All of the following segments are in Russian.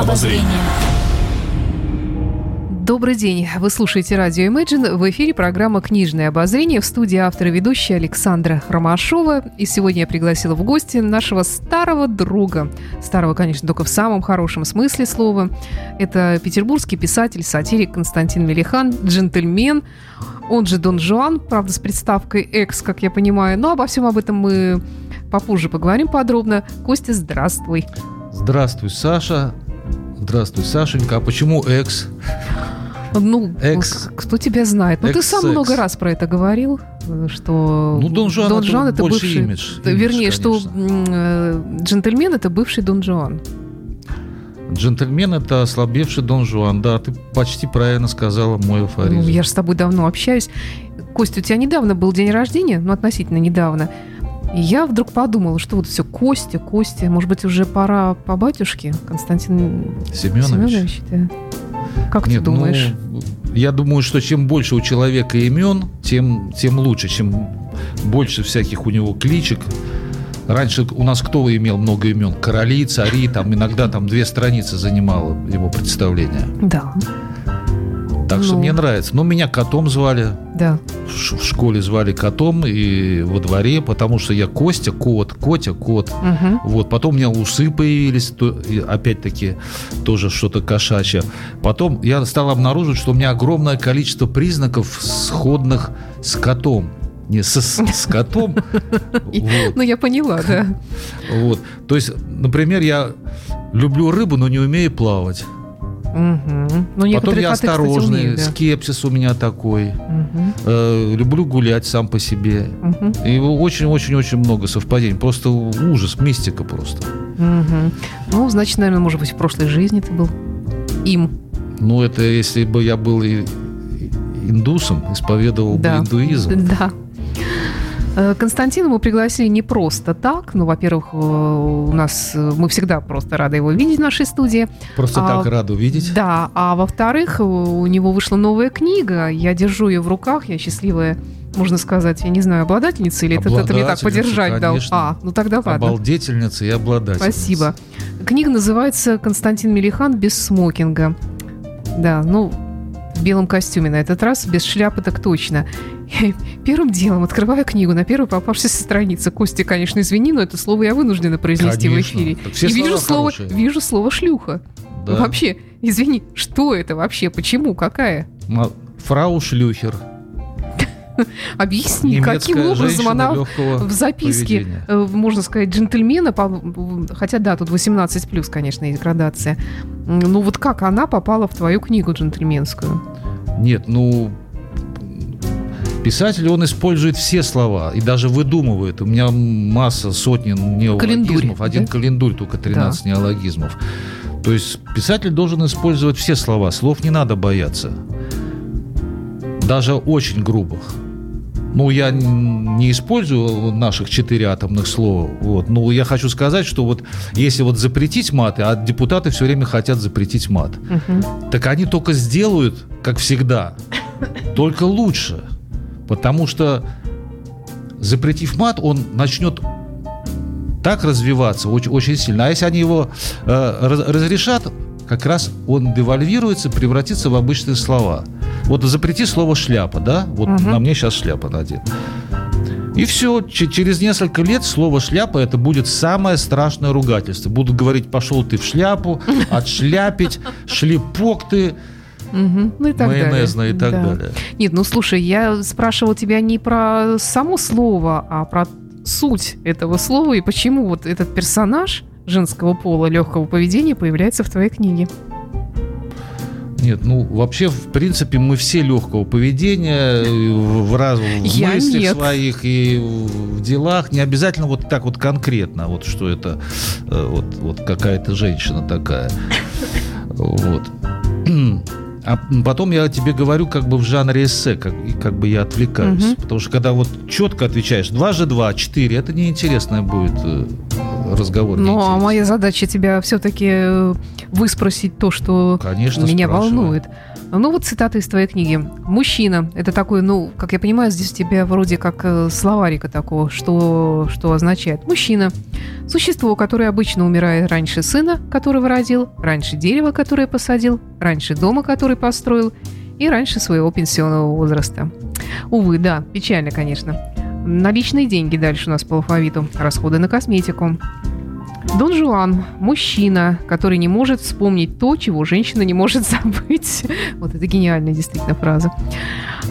обозрения. Добрый день. Вы слушаете радио Imagine. В эфире программа «Книжное обозрение» в студии автора ведущая Александра Ромашова. И сегодня я пригласила в гости нашего старого друга. Старого, конечно, только в самом хорошем смысле слова. Это петербургский писатель, сатирик Константин Мелихан, джентльмен. Он же Дон Жуан, правда, с приставкой «экс», как я понимаю. Но обо всем об этом мы попозже поговорим подробно. Костя, здравствуй. Здравствуй, Саша. Здравствуй, Сашенька. А почему экс? Ну, Экс. кто тебя знает? Ну, ты сам много раз про это говорил, что ну, Дон Жуан, Дон Жуан это, это бывший... Имидж, вернее, имидж, что э, джентльмен это бывший Дон Жуан. Джентльмен – это ослабевший Дон Жуан. Да, ты почти правильно сказала мой афоризм. Ну, я же с тобой давно общаюсь. Костя, у тебя недавно был день рождения, ну, относительно недавно. И я вдруг подумала, что вот все Костя, Костя, может быть, уже пора по батюшке, Константин Семенович. Семенович да. Как Нет, ты думаешь? Ну, я думаю, что чем больше у человека имен, тем, тем лучше. Чем больше всяких у него кличек. Раньше у нас кто имел много имен? Короли, цари, там иногда там две страницы занимало его представление. Да. Так ну. что мне нравится. Но меня котом звали. Да. В школе звали котом и во дворе, потому что я Костя, кот, Котя, кот. Угу. Вот. Потом у меня усы появились, то, опять-таки тоже что-то кошачье. Потом я стал обнаруживать, что у меня огромное количество признаков, сходных с котом не с, с котом. Ну, я поняла, да. Вот. То есть, например, я люблю рыбу, но не умею плавать. Угу. Ну, Потом я осторожный, кстати, умеют, да. скепсис у меня такой. Угу. Э, люблю гулять сам по себе. Угу. И очень-очень-очень много совпадений. Просто ужас, мистика просто. Угу. Ну, значит, наверное, может быть, в прошлой жизни ты был им. Ну, это если бы я был индусом, исповедовал да. бы индуизм. Да. Э, Константина мы пригласили не просто так. Ну, во-первых, э, у нас э, мы всегда просто рады его видеть в нашей студии. Просто а, так рады увидеть. Да. А во-вторых, у него вышла новая книга. Я держу ее в руках. Я счастливая можно сказать, я не знаю, обладательница или это, это мне так подержать дал? А, ну тогда ладно. Обалдительница и обладательница. Спасибо. Книга называется «Константин Мелихан без смокинга». Да, ну, в белом костюме на этот раз, без шляпы так точно. Первым делом открываю книгу на первой попавшейся странице. Костя, конечно, извини, но это слово я вынуждена произнести конечно. в эфире. все и вижу слово, хорошие. вижу слово шлюха. Да. Вообще, извини, что это вообще? Почему? Какая? Фрау Шлюхер. Объясни, Немецкая каким образом она в записке, поведения. Э, можно сказать, джентльмена, хотя да, тут 18 плюс, конечно, есть градация. Ну вот как она попала в твою книгу джентльменскую? Нет, ну Писатель, он использует все слова и даже выдумывает. У меня масса, сотни неологизмов. Один да? календуль, только 13 да. неологизмов. То есть писатель должен использовать все слова. Слов не надо бояться. Даже очень грубых. Ну, я не использую наших четыре атомных слова. Вот. Но я хочу сказать, что вот если вот запретить маты, а депутаты все время хотят запретить мат, угу. так они только сделают, как всегда, только лучше. Потому что запретив мат, он начнет так развиваться очень, очень сильно. А если они его э, раз, разрешат, как раз он девальвируется, превратится в обычные слова. Вот запрети слово шляпа, да? Вот угу. на мне сейчас шляпа надета. И все, через несколько лет слово шляпа это будет самое страшное ругательство. Будут говорить, пошел ты в шляпу, отшляпить, шлепок ты. Угу. Ну и так Майонезно далее. и так да. далее. Нет, ну слушай, я спрашивала тебя не про само слово, а про суть этого слова и почему вот этот персонаж женского пола легкого поведения появляется в твоей книге. Нет, ну вообще, в принципе, мы все легкого поведения в, раз, в Я мыслях нет. своих и в делах. Не обязательно вот так вот конкретно, вот что это э, вот, вот какая-то женщина такая. Вот. А потом я тебе говорю как бы в жанре эссе, как, как бы я отвлекаюсь. Угу. Потому что когда вот четко отвечаешь, 2 же 2, 4, это неинтересное будет э, разговор. Ну, а моя задача тебя все-таки э, выспросить то, что Конечно, меня спрашивай. волнует. Ну вот цитата из твоей книги. Мужчина. Это такой, ну, как я понимаю, здесь у тебя вроде как э, словарика такого, что, что означает. Мужчина Существо, которое обычно умирает раньше сына, которого родил, раньше дерева, которое посадил, раньше дома, который построил, и раньше своего пенсионного возраста. Увы, да, печально, конечно. Наличные деньги дальше у нас по алфавиту. Расходы на косметику. Дон Жуан – мужчина, который не может вспомнить то, чего женщина не может забыть. Вот это гениальная действительно фраза.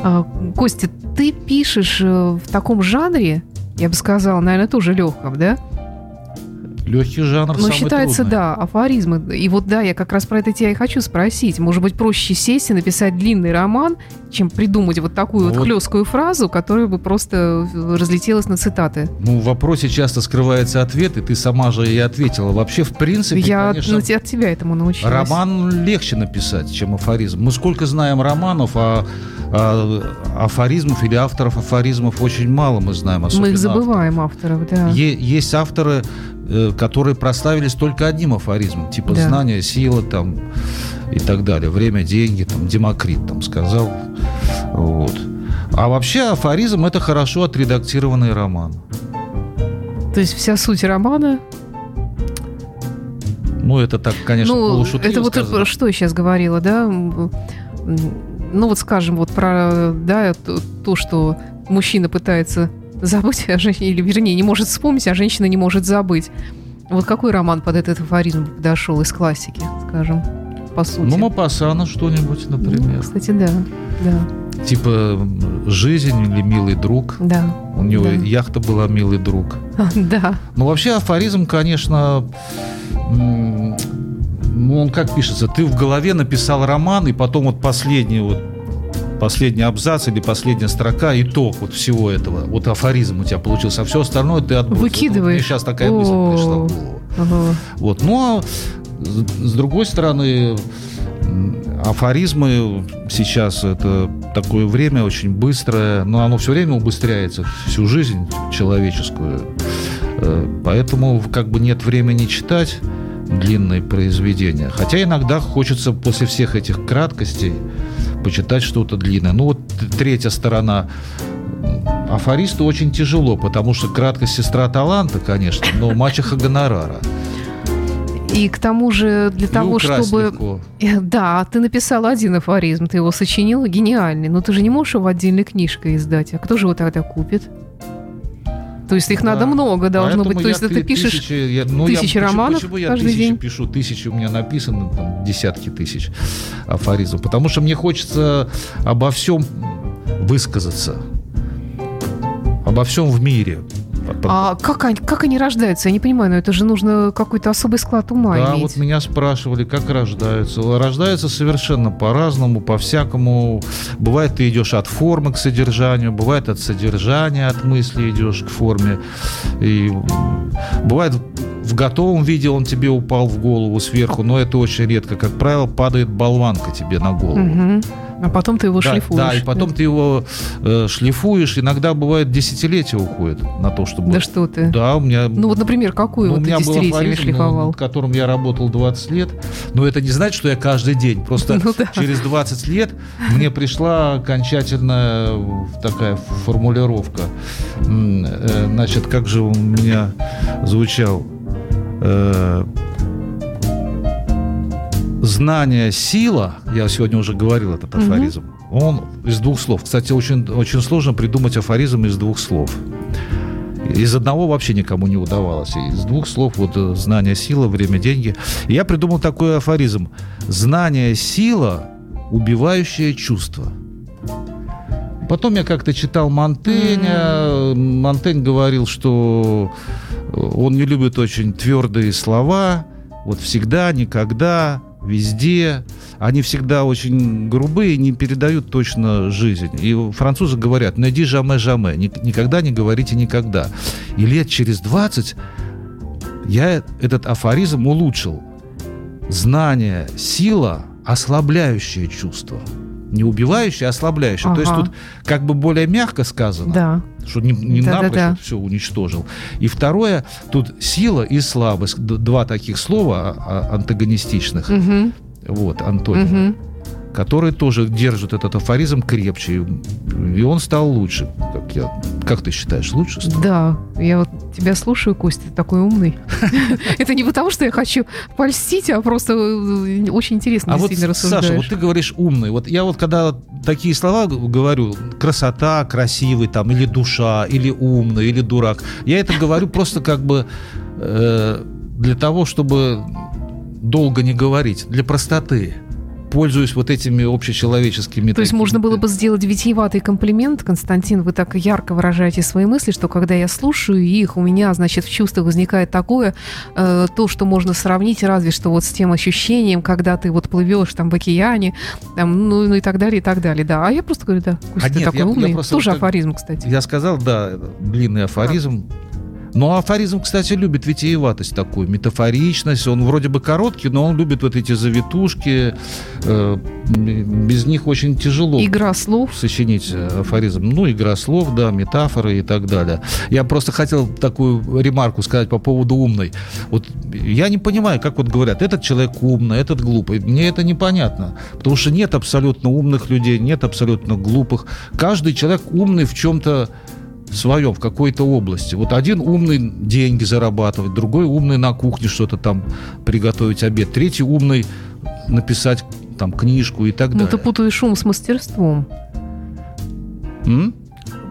А, Костя, ты пишешь э, в таком жанре, я бы сказала, наверное, тоже легком, да? Легкий жанр Но считается, трудный. да, афоризмы. И вот да, я как раз про это тебя и хочу спросить. Может быть, проще сесть и написать длинный роман, чем придумать вот такую вот, вот хлесткую фразу, которая бы просто разлетелась на цитаты? Ну, в вопросе часто скрывается ответ, и ты сама же и ответила. Вообще, в принципе, Я конечно, от тебя этому научилась. Роман легче написать, чем афоризм. Мы сколько знаем романов, а а, афоризмов или авторов афоризмов очень мало мы знаем. Мы их забываем, авторов, авторов да. Е- есть авторы, которые прославились только одним афоризмом, типа да. знание, сила там и так далее. Время, деньги, там, Демокрит там сказал. Вот. А вообще афоризм – это хорошо отредактированный роман. То есть вся суть романа ну, это так, конечно, ну, Это вот сказано. что я сейчас говорила, да? ну вот скажем, вот про да, то, то, что мужчина пытается забыть, а или вернее, не может вспомнить, а женщина не может забыть. Вот какой роман под этот афоризм подошел из классики, скажем, по сути? Ну, Мапасана что-нибудь, например. Ну, кстати, да, да. Типа «Жизнь» или «Милый друг». Да. У него да. яхта была «Милый друг». Да. Ну, вообще афоризм, конечно, ну, он как пишется, ты в голове написал роман, и потом вот последний вот последний абзац или последняя строка, итог вот всего этого. Вот афоризм у тебя получился, а все остальное ты отбросил. Выкидываешь. Мне сейчас такая мысль пришла в голову. Вот. Ну, а с другой стороны, афоризмы сейчас это такое время очень быстрое, но оно все время убыстряется, всю жизнь человеческую. Э, поэтому как бы нет времени читать длинные произведения. Хотя иногда хочется после всех этих краткостей почитать что-то длинное. Ну вот третья сторона афористу очень тяжело, потому что краткость сестра таланта, конечно, но мачеха гонорара. И к тому же для и того, чтобы... Легко. Да, ты написал один афоризм, ты его сочинил, гениальный, но ты же не можешь его отдельной книжкой издать. А кто же его тогда купит? То есть их да. надо много должно Поэтому быть. То есть ты пишешь тысячи, я, ну, тысячи я, романов почему, почему я каждый день? пишу? Тысячи у меня написано, там, десятки тысяч афоризмов. Потому что мне хочется обо всем высказаться. Обо всем в мире. А как они, как они рождаются? Я не понимаю, но это же нужно какой-то особый склад ума да, иметь. вот меня спрашивали, как рождаются. Рождаются совершенно по-разному, по-всякому. Бывает, ты идешь от формы к содержанию, бывает от содержания, от мысли идешь к форме. И бывает в готовом виде он тебе упал в голову сверху, но это очень редко. Как правило, падает болванка тебе на голову. Угу. А потом ты его да, шлифуешь. Да, и потом да. ты его э, шлифуешь. Иногда бывает десятилетия уходит на то, чтобы... Да что ты? Да, у меня... Ну вот, например, какую ну, вот у меня ты десятилетие шлифовал? над которым я работал 20 лет. Но это не значит, что я каждый день. Просто ну, да. через 20 лет мне пришла окончательная такая формулировка. Э, значит, как же у меня звучал... Э, знание сила, я сегодня уже говорил этот афоризм, угу. он из двух слов. Кстати, очень, очень сложно придумать афоризм из двух слов. Из одного вообще никому не удавалось. Из двух слов вот э, знание, сила, время, деньги. И я придумал такой афоризм. Знание, сила, убивающее чувство. Потом я как-то читал Монтэня. Монтень говорил, что он не любит очень твердые слова. Вот всегда, никогда, везде. Они всегда очень грубые, не передают точно жизнь. И французы говорят, найди жаме жаме, никогда не говорите никогда. И лет через 20 я этот афоризм улучшил. Знание, сила, ослабляющее чувство. Не убивающее, а ослабляющее. Ага. То есть тут как бы более мягко сказано. Да. Что не, не да, напрочь да, да. все уничтожил. И второе, тут сила и слабость. Два таких слова а, а, антагонистичных. Угу. Вот, Антонин. Угу. Которые тоже держат этот афоризм крепче. И он стал лучше. Как, я, как ты считаешь, лучше стал? Да, я вот тебя слушаю, Костя, ты такой умный. Это не потому, что я хочу польстить, а просто э, очень интересно а вот, Саша, вот ты говоришь умный. Вот я вот когда такие слова говорю, красота, красивый там, или душа, или умный, или дурак, я это говорю просто как бы э, для того, чтобы долго не говорить, для простоты пользуюсь вот этими общечеловеческими... То есть можно было бы сделать витиеватый комплимент, Константин, вы так ярко выражаете свои мысли, что когда я слушаю их, у меня, значит, в чувствах возникает такое, э, то, что можно сравнить разве что вот с тем ощущением, когда ты вот плывешь там в океане, там, ну, ну и так далее, и так далее, да. А я просто говорю, да, Костя, а ты нет, такой я, умный. Я просто, Тоже вот, афоризм, кстати. Я сказал, да, длинный афоризм. А. Ну, афоризм, кстати, любит витиеватость такую, метафоричность. Он вроде бы короткий, но он любит вот эти завитушки. Э, без них очень тяжело. Игра слов. Сочинить э, афоризм. Ну, игра слов, да, метафоры и так далее. Я просто хотел такую ремарку сказать по поводу умной. Вот я не понимаю, как вот говорят, этот человек умный, этот глупый. Мне это непонятно. Потому что нет абсолютно умных людей, нет абсолютно глупых. Каждый человек умный в чем-то своем, в какой-то области. Вот один умный деньги зарабатывать, другой умный на кухне что-то там приготовить обед, третий умный написать там книжку и так далее. Ну, ты путаешь ум с мастерством. М?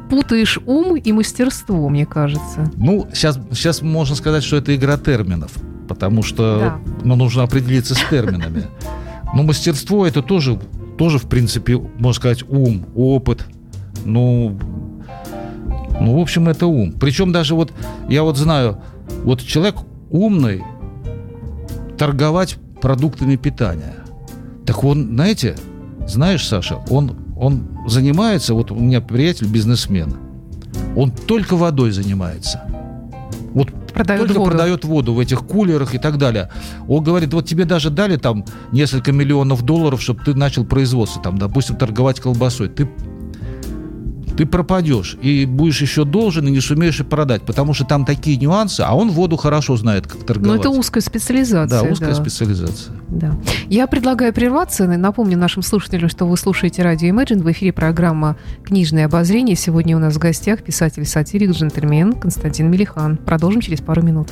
Путаешь ум и мастерство, мне кажется. Ну, сейчас, сейчас можно сказать, что это игра терминов, потому что да. ну, нужно определиться с терминами. Но мастерство это тоже, тоже, в принципе, можно сказать, ум, опыт. Ну, ну, в общем, это ум. Причем даже вот, я вот знаю, вот человек умный торговать продуктами питания. Так он, знаете, знаешь, Саша, он, он занимается, вот у меня приятель бизнесмен, он только водой занимается. Вот продает только воду. продает воду в этих кулерах и так далее. Он говорит, вот тебе даже дали там несколько миллионов долларов, чтобы ты начал производство, там, допустим, торговать колбасой. Ты ты пропадешь и будешь еще должен и не сумеешь и продать, потому что там такие нюансы, а он воду хорошо знает, как торговать. Но это узкая специализация. Да, узкая да. специализация. Да. Я предлагаю прерваться. Напомню нашим слушателям, что вы слушаете радио Imagine. В эфире программа «Книжное обозрение». Сегодня у нас в гостях писатель-сатирик, джентльмен Константин Мелихан. Продолжим через пару минут.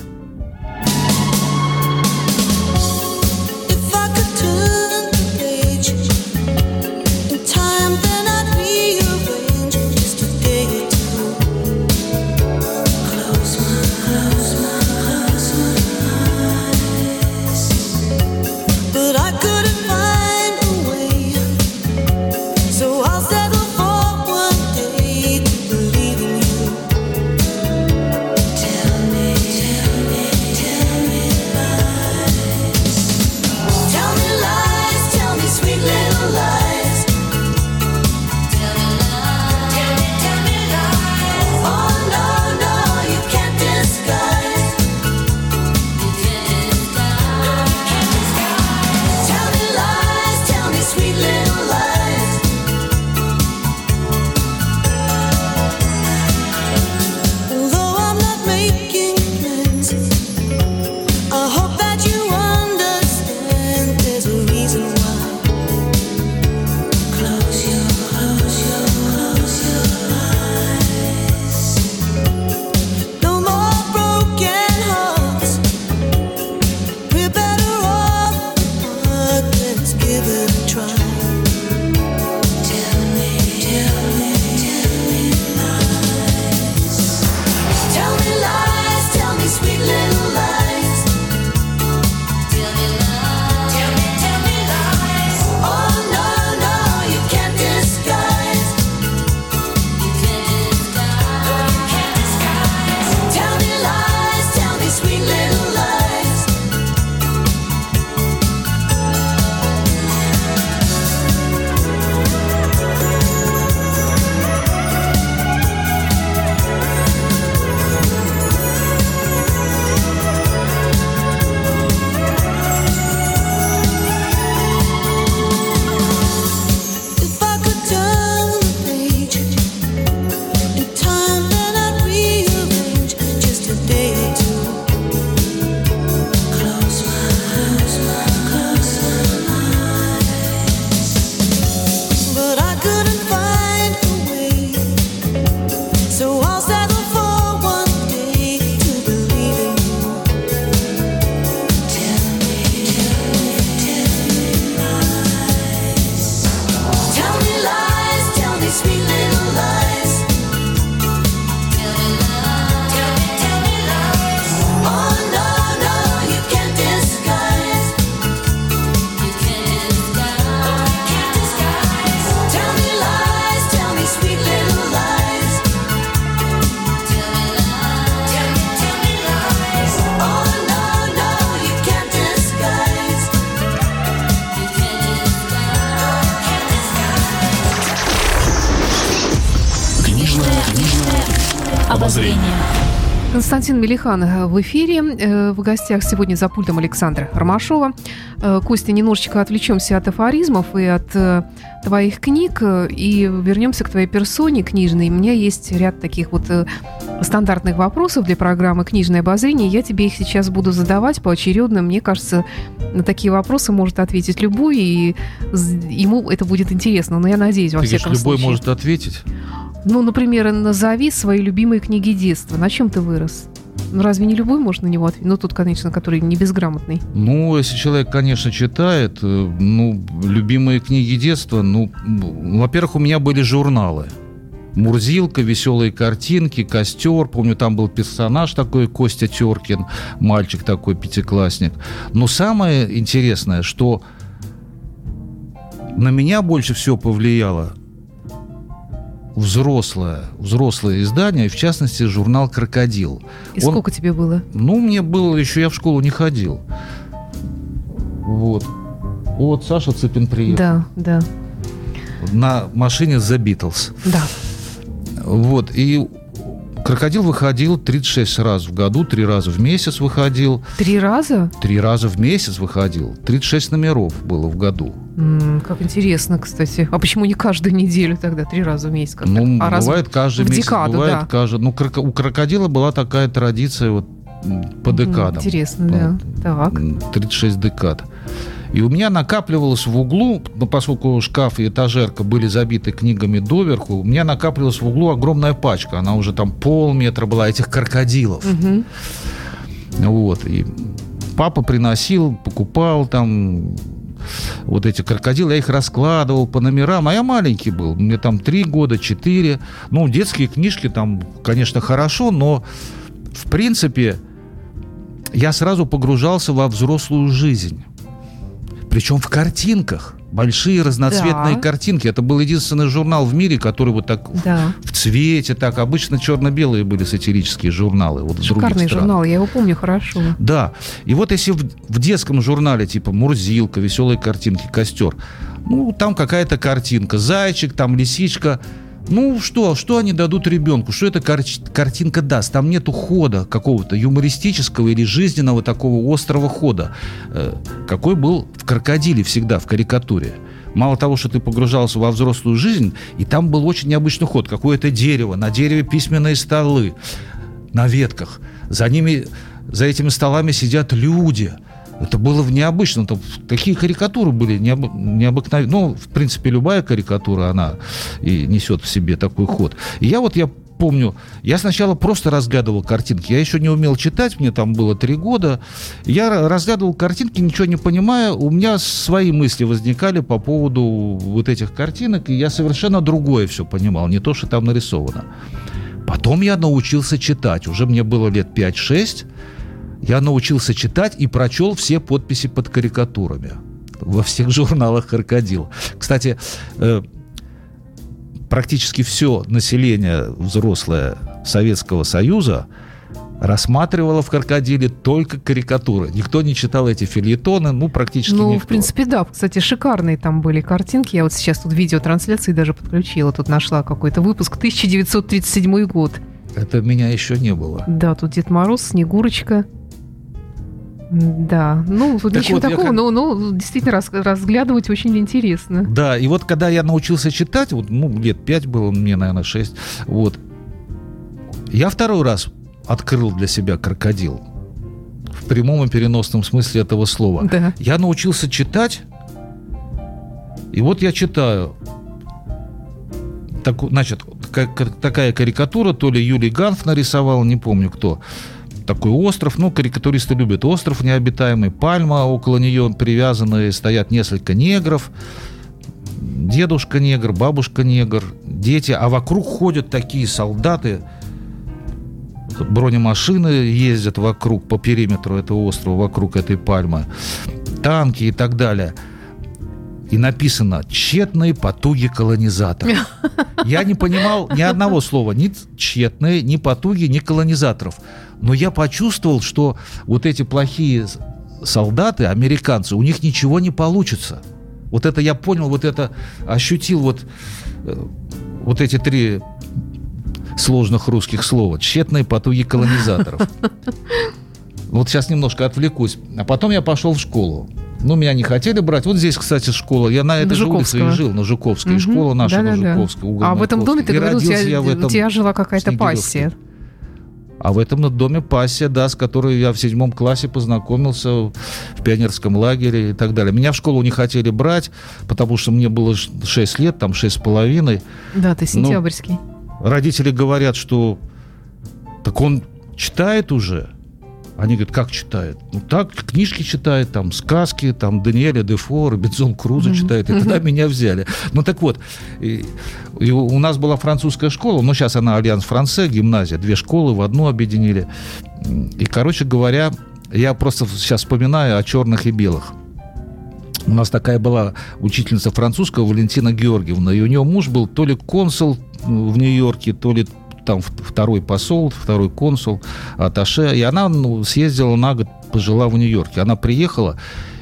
Константин Мелихан э, в эфире. Э, в гостях сегодня за пультом Александра Ромашова. Э, Костя, немножечко отвлечемся от афоризмов и от твоих книг и вернемся к твоей персоне книжной. У меня есть ряд таких вот стандартных вопросов для программы «Книжное обозрение». Я тебе их сейчас буду задавать поочередно. Мне кажется, на такие вопросы может ответить любой, и ему это будет интересно. Но я надеюсь, во Ты всяком говоришь, любой случае. может ответить? Ну, например, назови свои любимые книги детства. На чем ты вырос? Ну, разве не любой может на него ответить? Ну, тут, конечно, который не безграмотный. Ну, если человек, конечно, читает, э, ну, любимые книги детства, ну, во-первых, у меня были журналы. Мурзилка, веселые картинки, костер. Помню, там был персонаж такой, Костя Теркин, мальчик такой, пятиклассник. Но самое интересное, что на меня больше всего повлияло взрослое, взрослое издание, в частности, журнал «Крокодил». И Он, сколько тебе было? Ну, мне было, еще я в школу не ходил. Вот. Вот Саша Цыпин приехал. Да, да. На машине The Beatles. Да. Вот. И Крокодил выходил 36 раз в году, три раза в месяц выходил. Три раза? Три раза в месяц выходил. 36 номеров было в году. Как интересно, кстати. А почему не каждую неделю тогда, три раза в месяц? Ну, а бывает каждый в месяц. Декаду, бывает да. каждый. Ну, у крокодила была такая традиция вот по декадам. Интересно, да. Так. 36 декад. И у меня накапливалось в углу, ну, поскольку шкаф и этажерка были забиты книгами доверху, у меня накапливалась в углу огромная пачка. Она уже там полметра была этих крокодилов. Угу. Вот. И папа приносил, покупал там вот эти крокодилы, я их раскладывал по номерам, а я маленький был, мне там три года, четыре. Ну, детские книжки там, конечно, хорошо, но в принципе я сразу погружался во взрослую жизнь. Причем в картинках. Большие разноцветные да. картинки. Это был единственный журнал в мире, который вот так да. в цвете, так обычно черно-белые были сатирические журналы. Вот Шикарный журнал, я его помню хорошо. Да. И вот если в, в детском журнале типа Мурзилка, веселые картинки, костер, ну там какая-то картинка, зайчик, там лисичка, ну что, что они дадут ребенку? Что эта кар- картинка даст? Там нету хода какого-то юмористического или жизненного такого острого хода, э, какой был в крокодиле всегда, в карикатуре. Мало того, что ты погружался во взрослую жизнь, и там был очень необычный ход. Какое-то дерево, на дереве письменные столы, на ветках. За ними, за этими столами сидят люди – это было в необычном. Там, такие карикатуры были необ, необыкновенные. Ну, в принципе, любая карикатура, она и несет в себе такой ход. И я вот, я помню, я сначала просто разглядывал картинки. Я еще не умел читать, мне там было три года. Я разглядывал картинки, ничего не понимая. У меня свои мысли возникали по поводу вот этих картинок, и я совершенно другое все понимал, не то, что там нарисовано. Потом я научился читать. Уже мне было лет 5-6 я научился читать и прочел все подписи под карикатурами во всех журналах «Крокодил». Кстати, э, практически все население взрослое Советского Союза рассматривало в «Крокодиле» только карикатуры. Никто не читал эти фильетоны, ну, практически ну, никто. в принципе, да. Кстати, шикарные там были картинки. Я вот сейчас тут видеотрансляции даже подключила. Тут нашла какой-то выпуск. 1937 год. Это меня еще не было. Да, тут Дед Мороз, Снегурочка. Да, ну, так ничего вот, такого, я... но, но действительно раз, разглядывать очень интересно. Да, и вот когда я научился читать, вот, ну, лет пять было, мне, наверное, шесть, вот, я второй раз открыл для себя крокодил. В прямом и переносном смысле этого слова. Да. Я научился читать, и вот я читаю. Так, значит, как, такая карикатура, то ли Юлий Ганф нарисовал, не помню кто такой остров, ну, карикатуристы любят остров необитаемый, пальма, около нее привязаны, стоят несколько негров, дедушка негр, бабушка негр, дети, а вокруг ходят такие солдаты, бронемашины ездят вокруг, по периметру этого острова, вокруг этой пальмы, танки и так далее – и написано «тщетные потуги колонизаторов». Я не понимал ни одного слова, ни тщетные, ни потуги, ни колонизаторов. Но я почувствовал, что вот эти плохие солдаты, американцы, у них ничего не получится. Вот это я понял, вот это ощутил вот, э, вот эти три сложных русских слов. Тщетные потуги колонизаторов. Вот сейчас немножко отвлекусь. А потом я пошел в школу. Ну, меня не хотели брать. Вот здесь, кстати, школа. Я на этой же улице и жил, на Жуковской. Угу. Школа наша да, на да, Жуковской. Да. А в этом доме, ты говорил, у тебя, у тебя жила какая-то пассия. А в этом доме пассия, да, с которой я в седьмом классе познакомился в пионерском лагере и так далее. Меня в школу не хотели брать, потому что мне было 6 лет, там 6 с половиной. Да, ты ну, сентябрьский. Но родители говорят, что так он читает уже. Они говорят, как читает? Ну, так, книжки читает, там, сказки, там, Даниэля Дефо, Робинзон Крузо читает. И тогда меня взяли. Ну, так вот, и, и у нас была французская школа, но сейчас она Alliance Française, гимназия, две школы в одну объединили. И, короче говоря, я просто сейчас вспоминаю о черных и белых. У нас такая была учительница французского Валентина Георгиевна, и у нее муж был то ли консул в Нью-Йорке, то ли там второй посол, второй консул, Аташе, и она ну, съездила на год, пожила в Нью-Йорке. Она приехала,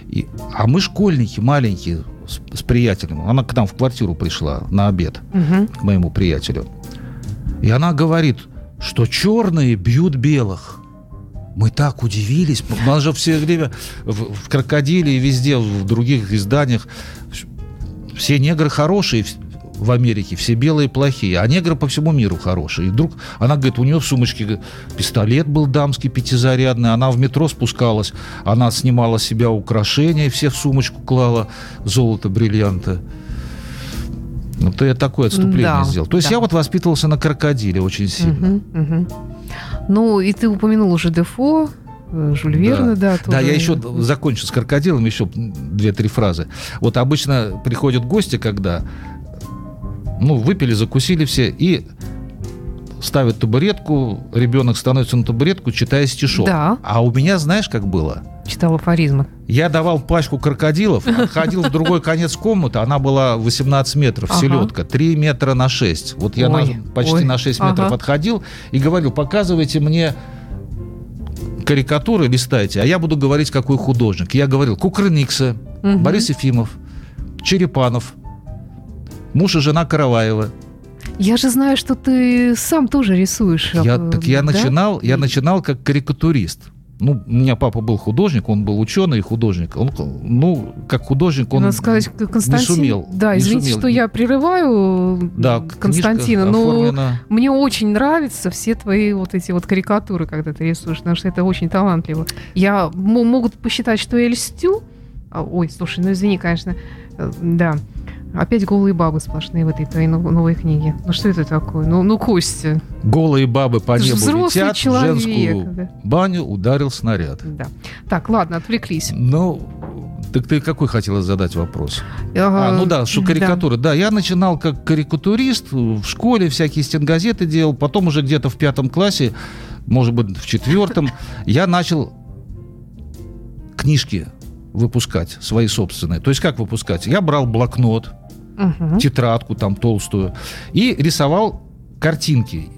и, а мы школьники маленькие с, с приятелем. Она к нам в квартиру пришла на обед, угу. к моему приятелю. И она говорит, что черные бьют белых. Мы так удивились. У нас же все время в, в крокодиле и везде, в других изданиях все негры хорошие, в Америке все белые плохие, а негры по всему миру хорошие. И вдруг она говорит, у нее в сумочке пистолет был дамский пятизарядный, она в метро спускалась, она снимала с себя украшения, все в сумочку клала, золото, бриллианты. Ну, то я такое отступление да, сделал. То есть да. я вот воспитывался на крокодиле очень сильно. Угу, угу. Ну, и ты упомянул уже Дефо, э, Жюль Верна, да. Да, да я еще закончу с крокодилом, еще две-три фразы. Вот обычно приходят гости, когда ну, выпили, закусили все, и ставят табуретку, ребенок становится на табуретку, читая стишок. Да. А у меня, знаешь, как было? Читал афоризмы. Я давал пачку крокодилов, ходил в другой конец комнаты, она была 18 метров, ага. селедка, 3 метра на 6. Вот я ой, на, почти ой. на 6 метров ага. отходил и говорил, показывайте мне карикатуры, листайте, а я буду говорить, какой художник. Я говорил Кукрыникса, угу. Борис Ефимов, Черепанов, муж и жена Караваева. Я же знаю, что ты сам тоже рисуешь. Я, э, так я да? начинал, я начинал как карикатурист. Ну, у меня папа был художник, он был ученый и художник. Он, ну, как художник он Надо сказать, Константин, не сумел. Да, извините, сумел. что я прерываю да, Константина, но оформлена... мне очень нравятся все твои вот эти вот карикатуры, когда ты рисуешь, потому что это очень талантливо. Я могут посчитать, что я льстю. А, ой, слушай, ну извини, конечно, э, да. Опять голые бабы сплошные в этой твоей новой книге. Ну что это такое? Ну, ну Костя. Голые бабы по небу летят, человек, в женскую да. баню ударил снаряд. Да. Так, ладно, отвлеклись. Ну, так ты какой хотела задать вопрос? А, а ну да, что карикатура. Да. да, я начинал как карикатурист в школе, всякие стенгазеты делал. Потом уже где-то в пятом классе, может быть, в четвертом, я начал книжки выпускать, свои собственные. То есть как выпускать? Я брал блокнот, угу. тетрадку там толстую, и рисовал картинки.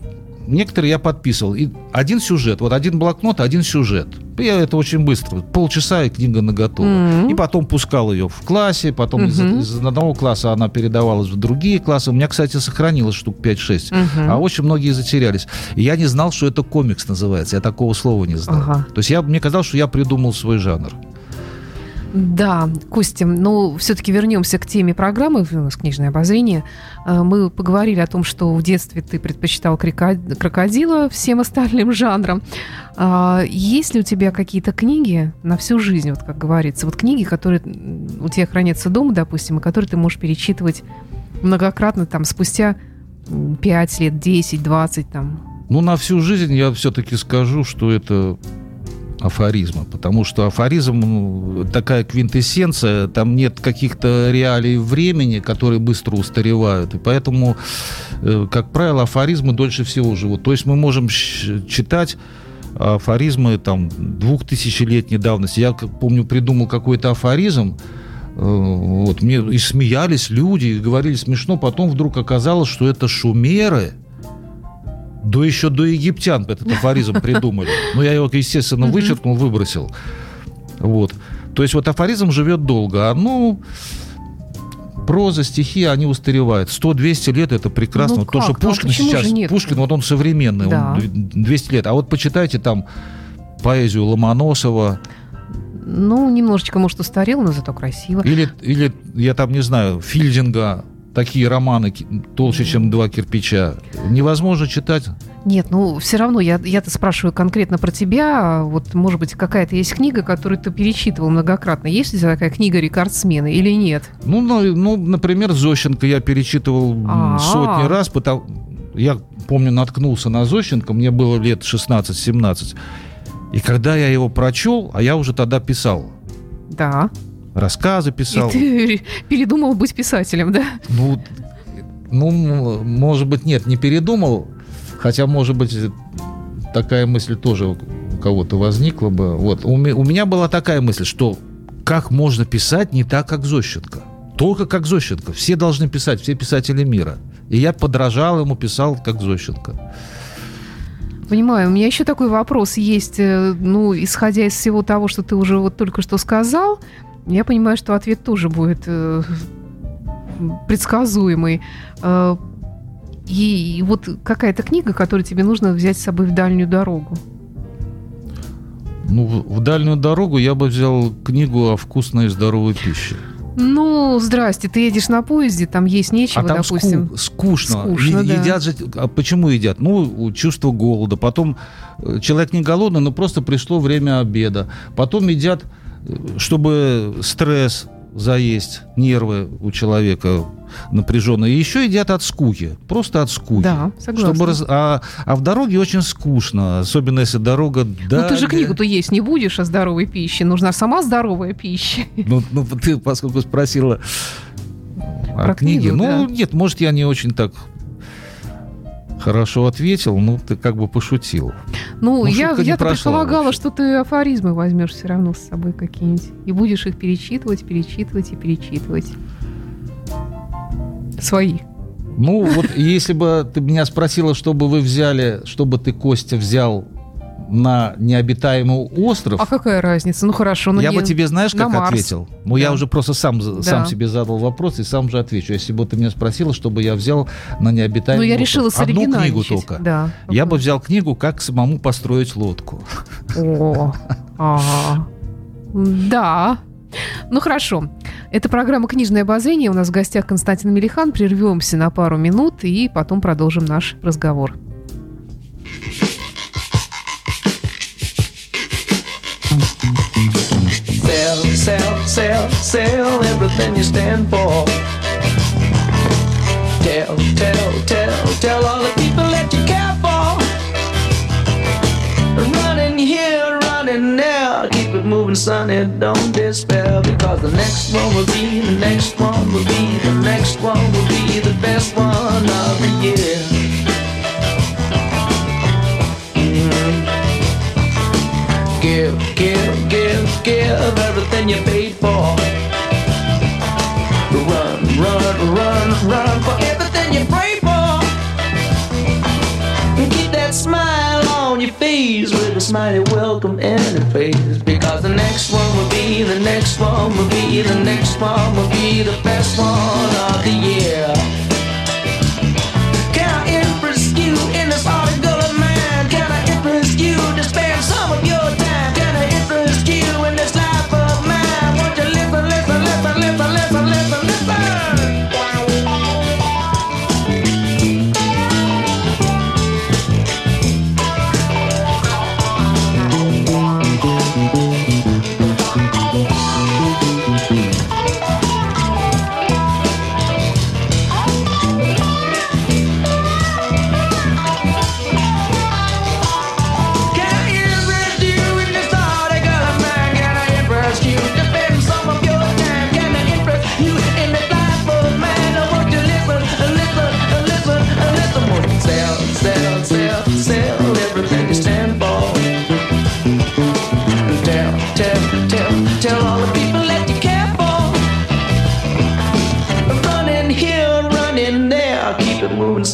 Некоторые я подписывал. И один сюжет, вот один блокнот, один сюжет. Я это очень быстро. Полчаса и книга наготова. Mm-hmm. И потом пускал ее в классе, потом mm-hmm. из, из одного класса она передавалась в другие классы. У меня, кстати, сохранилось штук 5-6. Mm-hmm. А очень многие затерялись. И я не знал, что это комикс называется. Я такого слова не знал. Uh-huh. То есть я, мне казалось, что я придумал свой жанр. Да, Костя, ну, все-таки вернемся к теме программы у нас «Книжное обозрение». Э, мы поговорили о том, что в детстве ты предпочитал крокодила всем остальным жанрам. А, есть ли у тебя какие-то книги на всю жизнь, вот как говорится, вот книги, которые у тебя хранятся дома, допустим, и которые ты можешь перечитывать многократно там спустя 5 лет, 10, 20 там? Ну, на всю жизнь я все-таки скажу, что это афоризма, потому что афоризм ну, такая квинтэссенция, там нет каких-то реалий времени, которые быстро устаревают, и поэтому, э, как правило, афоризмы дольше всего живут. То есть мы можем читать афоризмы там двухтысячелетней давности. Я помню, придумал какой-то афоризм, э, вот, мне и смеялись люди, и говорили смешно, потом вдруг оказалось, что это шумеры – до еще до египтян этот афоризм придумали. Ну, я его, естественно, вычеркнул, выбросил. Вот. То есть вот афоризм живет долго. А ну, проза, стихи, они устаревают. 100-200 лет это прекрасно. Ну вот то, что как? Пушкин а сейчас? Пушкин, вот он современный, Да. он 200 лет. А вот почитайте там поэзию Ломоносова, Ну, немножечко, может, устарел, но зато красиво. или, или я там не знаю, Фильдинга, такие романы толще, чем два кирпича. Невозможно читать. Нет, ну все равно я, я-то спрашиваю конкретно про тебя. Вот, может быть, какая-то есть книга, которую ты перечитывал многократно. Есть ли у тебя такая книга рекордсмена или нет? Ну, ну, ну, например, Зощенко я перечитывал м, А-а. сотни раз, потому я помню, наткнулся на Зощенко, мне было лет 16-17. И когда я его прочел, а я уже тогда писал, Да. Рассказы писал. И ты передумал быть писателем, да? Ну, ну, может быть, нет, не передумал, хотя, может быть, такая мысль тоже у кого-то возникла бы. Вот. У, у меня была такая мысль, что как можно писать не так, как Зощенко? Только как Зощенко. Все должны писать, все писатели мира. И я подражал ему, писал как Зощенко. Понимаю. У меня еще такой вопрос есть. э, Ну, исходя из всего того, что ты уже вот только что сказал, я понимаю, что ответ тоже будет э, предсказуемый. Э, И, и вот какая-то книга, которую тебе нужно взять с собой в дальнюю дорогу. Ну, в дальнюю дорогу я бы взял книгу о вкусной и здоровой пище. Ну, здрасте, ты едешь на поезде, там есть нечего, а там допустим. ску- скучно. Скучно, Е- да. Едят же... А почему едят? Ну, чувство голода. Потом э, человек не голодный, но просто пришло время обеда. Потом едят, чтобы стресс заесть, нервы у человека напряженные. И еще едят от скуки. Просто от скуки. Да, согласна. Чтобы раз- а, а в дороге очень скучно, особенно если дорога Ну, ты же книгу-то есть не будешь о здоровой пище. Нужна сама здоровая пища. Ну, ну, ты, поскольку спросила о Про книге, книгу, ну, да. нет, может, я не очень так хорошо ответил, ну, ты как бы пошутил. Ну, Ну, я, прошла предполагала, что ты афоризмы возьмешь все равно с собой какие-нибудь. И будешь их перечитывать, перечитывать и перечитывать. Свои. Ну, вот если бы ты меня спросила, что бы вы взяли, что бы ты, Костя, взял на необитаемый остров, А какая разница? Ну хорошо, ну я не- бы тебе, знаешь, на как Марс. ответил? Ну, я Да. уже просто сам, Да. сам себе задал вопрос и сам же отвечу. Если бы ты меня спросила, что бы я взял на Ну, необитаемый я остров. решила Одну книгу только. Да. Я бы взял книгу «Как самому построить лодку». О, ага. Да. Ну хорошо. Это программа «Книжное обозрение». У нас в гостях Константин Мелихан. Прервемся на пару минут и потом продолжим наш разговор. Sell, sell, sell, everything you stand for. Tell, tell, tell, tell all the people that you care for. Running here, running there, keep it moving, sonny, don't despair. Because the next one will be, the next one will be, the next one will be the best one of the year. Give, give, give, give everything you paid for. Run, run, run, run for everything you prayed for. And keep that smile on your face with a smiley welcome and a face. Because the next one will be, the next one will be, the next one will be the best one of the year.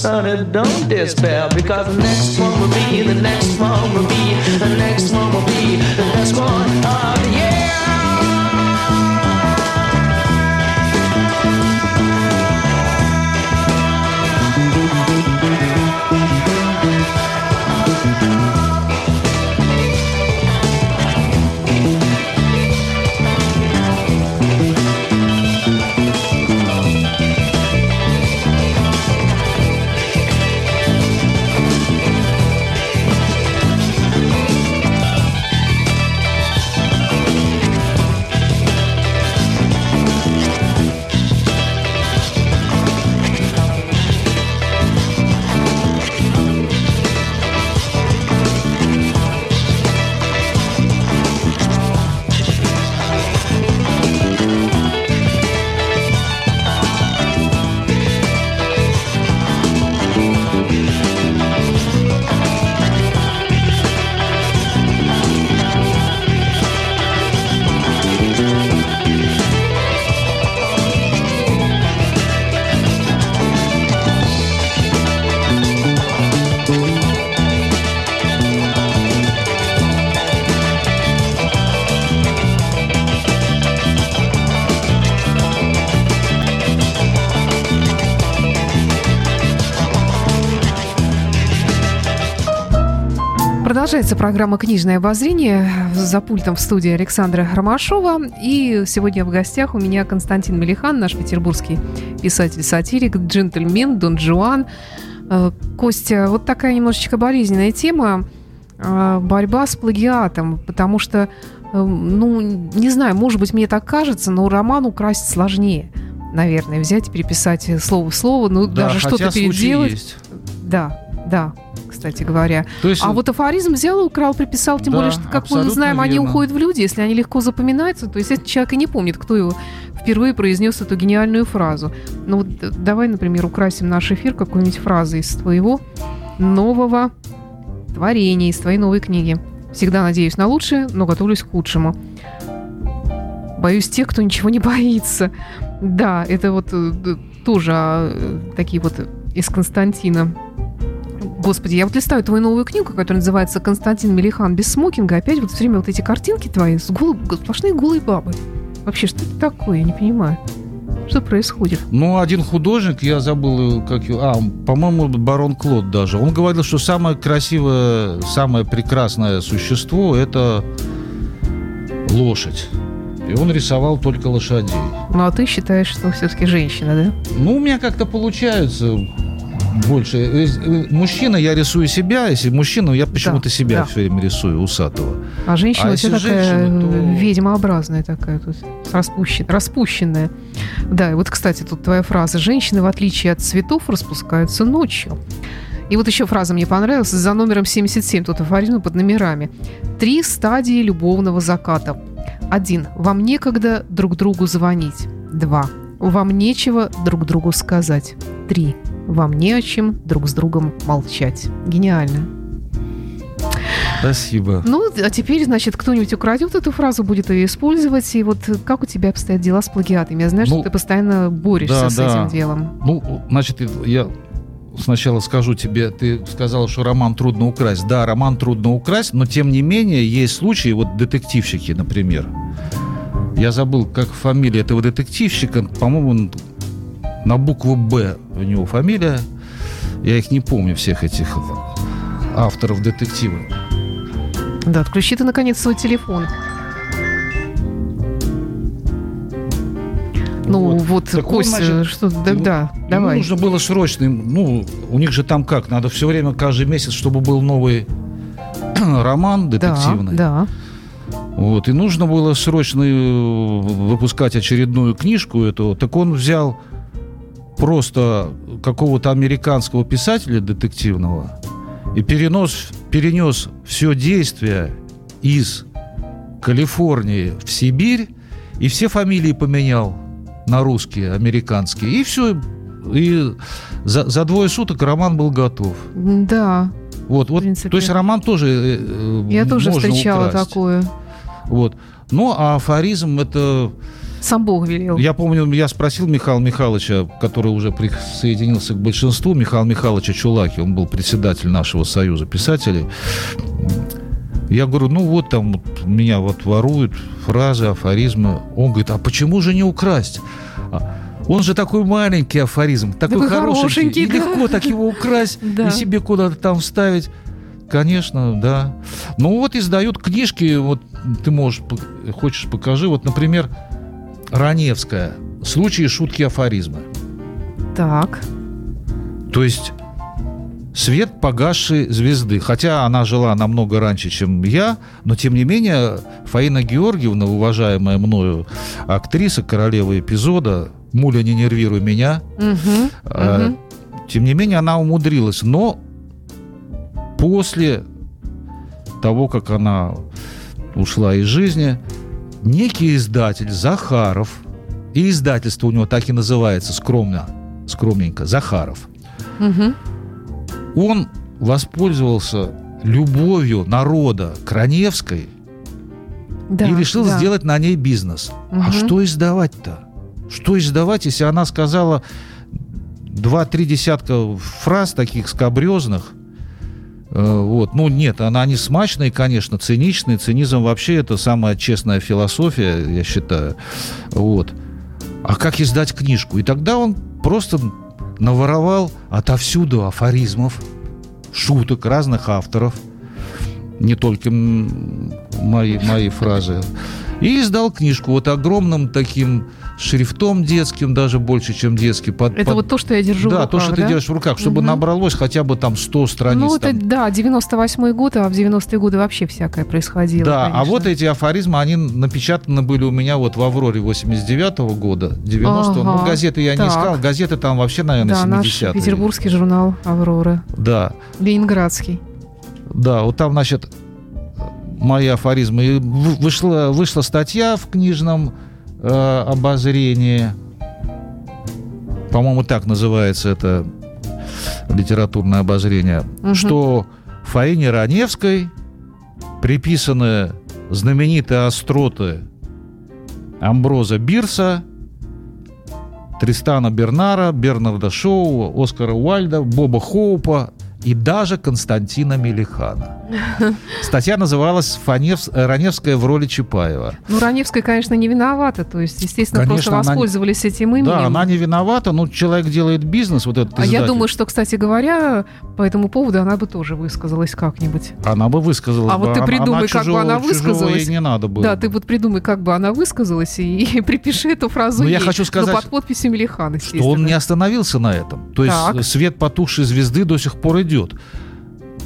Sonny, don't despair. Because the next one will be, the next one will be, the next one will be, the best one of Продолжается программа «Книжное обозрение». За пультом в студии Александра Ромашова. И сегодня в гостях у меня Константин Мелихан, наш петербургский писатель-сатирик, джентльмен, Дон Жуан. Э, Костя, вот такая немножечко болезненная тема. Э, борьба с плагиатом. Потому что, э, ну, не знаю, может быть, мне так кажется, но роман украсть сложнее. Наверное, взять и переписать слово в слово, ну, Да, даже что-то переделать. есть. Да, да, кстати говоря. То есть, А вот афоризм взял, украл, приписал, тем Да, более, что, как мы знаем, они верно. уходят в люди, если они легко запоминаются, то есть этот человек и не помнит, кто его впервые произнес эту гениальную фразу. Ну вот э, давай, например, украсим наш эфир какой-нибудь фразой из твоего нового творения, из твоей новой книги. Всегда надеюсь на лучшее, но готовлюсь к худшему. Боюсь тех, кто ничего не боится. Да, это вот э, тоже а, э, такие вот из Константина. Господи, я вот листаю твою новую книгу, которая называется «Константин Мелихан без смокинга». Опять вот все время вот эти картинки твои, с голы- сплошные голые бабы. Вообще, что это такое? Я не понимаю. Что происходит? Ну, один художник, я забыл, э, как его... А, по-моему, барон Клод даже. Он говорил, что самое красивое, самое прекрасное существо – это лошадь. И он рисовал только лошадей. Ну, а ты считаешь, что все-таки женщина, да? Ну, у меня как-то получается больше. Э, Мужчина, я рисую себя. Если мужчина, я почему-то себя да. все время рисую, усатого. А женщина А у тебя такая то- ведьмообразная такая, тут, распущен- распущенная. Да, и вот, кстати, тут твоя фраза. Женщины, в отличие от цветов, распускаются ночью. И вот еще фраза мне понравилась за номером 77, тут афоризм под номерами. Три стадии любовного заката. Один. Вам некогда друг другу звонить. Два. Вам нечего друг другу сказать. Три. Вам не о чем друг с другом молчать. Гениально. Спасибо. Ну, а теперь, значит, кто-нибудь украдет эту фразу, будет ее использовать. И вот как у тебя обстоят дела с плагиатами? Я знаю, Ну, что ты постоянно борешься да, с да. этим делом. Ну, значит, я сначала скажу тебе, ты сказала, что роман трудно украсть. Да, роман трудно украсть, но тем не менее есть случаи, вот детективщики, например. Я забыл, как фамилия этого детективщика, по-моему, на букву «Б» у него фамилия. Я их не помню, всех этих авторов детектива. Да, отключи ты, наконец, свой телефон. Ну, Вот. вот, Так значит, что... Да, ему- да, Ему давай. нужно было срочно, ну, у них же там как, надо все время, каждый месяц, чтобы был новый роман Да, детективный. да. Вот, и нужно было срочно э, выпускать очередную книжку эту. Так он взял просто какого-то американского писателя детективного и перенес, перенес все действие из Калифорнии в Сибирь и все фамилии поменял на русские, американские. И все. И за, за двое суток роман был готов. Да, Вот, вот, то есть роман тоже э, я тоже встречала украсть. такое. Вот. Ну, а афоризм это... Сам Бог велел. Я помню, я спросил Михаила Михайловича, который уже присоединился к большинству, Михаила Михайловича Чулаки, он был председатель нашего союза писателей. Я говорю, ну вот там вот меня вот воруют фразы, афоризмы. Он говорит, а почему же не украсть? А Он же такой маленький афоризм, такой, Такой хорошенький, хорошенький, и да. легко так его украсть Да. и себе куда-то там вставить. Конечно, да. Ну вот издают книжки, вот ты можешь, хочешь покажи, вот, например, Раневская. Случаи шутки афоризмы. Так. То есть свет погасшей звезды. Хотя она жила намного раньше, чем я, но тем не менее Фаина Георгиевна, уважаемая мною актриса, королева эпизода, «Муля, не нервируй меня», Мгм, э, мгм. тем не менее она умудрилась. Но после того, как она ушла из жизни, некий издатель Захаров, и издательство у него так и называется скромно, скромненько, Захаров, Мгм. он воспользовался любовью народа к Раневской Да, и решил да. сделать на ней бизнес. А Мгм. что издавать-то? Что издавать, если она сказала два-три десятка фраз таких скобрезных? Э, Вот. Ну, нет, она не смачная, конечно, циничная. Цинизм вообще это самая честная философия, я считаю. Вот. А как издать книжку? И тогда он просто наворовал отовсюду афоризмов, шуток разных авторов. не только мои, мои фразы. И издал книжку вот огромным таким шрифтом детским, даже больше, чем детский. Под, это под... вот то, что я держу да, в руках, то, что да? ты держишь в руках, чтобы угу. набралось хотя бы там 100 страниц. Ну, это, там. да, 98-й год, а в 90-е годы вообще всякое происходило. Да, конечно. а вот эти афоризмы, они напечатаны были у меня вот в «Авроре» 89-го года, 90-го. Ага, ну, газеты я так. не искал, газеты там вообще, наверное, да, 70-е. наш петербургский журнал «Аврора». Да. Ленинградский. Да, вот там, значит, мои афоризмы. И вышла, вышла статья в книжном э, обозрении. По-моему, так называется это литературное обозрение. Угу. Что Фаине Раневской приписаны знаменитые остроты Амброза Бирса, Тристана Бернара, Бернарда Шоу, Оскара Уальда, Боба Хоупа и даже Константина Мелихана. Статья называлась Фаневс... «Раневская в роли Чапаева». Ну, Раневская, конечно, не виновата. То есть, естественно, конечно, просто воспользовались не... этим именем. Да, она не виновата, но человек делает бизнес, вот этот А издатель. я думаю, что, кстати говоря, по этому поводу она бы тоже высказалась как-нибудь. Она бы высказалась. А вот ты придумай, она как чужого, бы она высказалась. не надо было. Да, ты вот придумай, как бы она высказалась, и, и припиши эту фразу но ей. я хочу сказать, но под подписью Мелихана, что он не остановился на этом. То есть так. свет потухшей звезды до сих пор идет.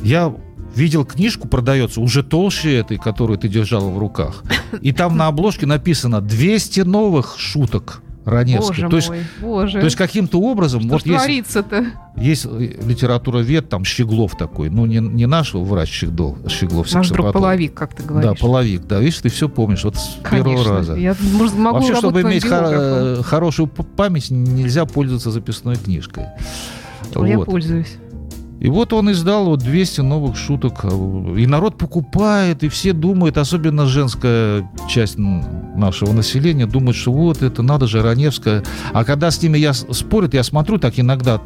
Я видел книжку, продается уже толще этой, которую ты держала в руках. И там на обложке написано 200 новых шуток Раневской. Боже то есть, мой, боже. То есть каким-то образом... Что вот творится-то? Есть, есть литература вет, там Щеглов такой, ну не, не наш врач Щеглов, Щеглов Наш друг половик, как ты говоришь. Да, половик, да, видишь, ты все помнишь, вот с Конечно. первого раза. Я может, могу Вообще, чтобы иметь хор- хорошую память, нельзя пользоваться записной книжкой. Ну, вот. Я пользуюсь. И вот он издал вот 200 новых шуток. И народ покупает, и все думают, особенно женская часть нашего населения, думает, что вот это надо же, Раневская. А когда с ними я спорят, я смотрю так иногда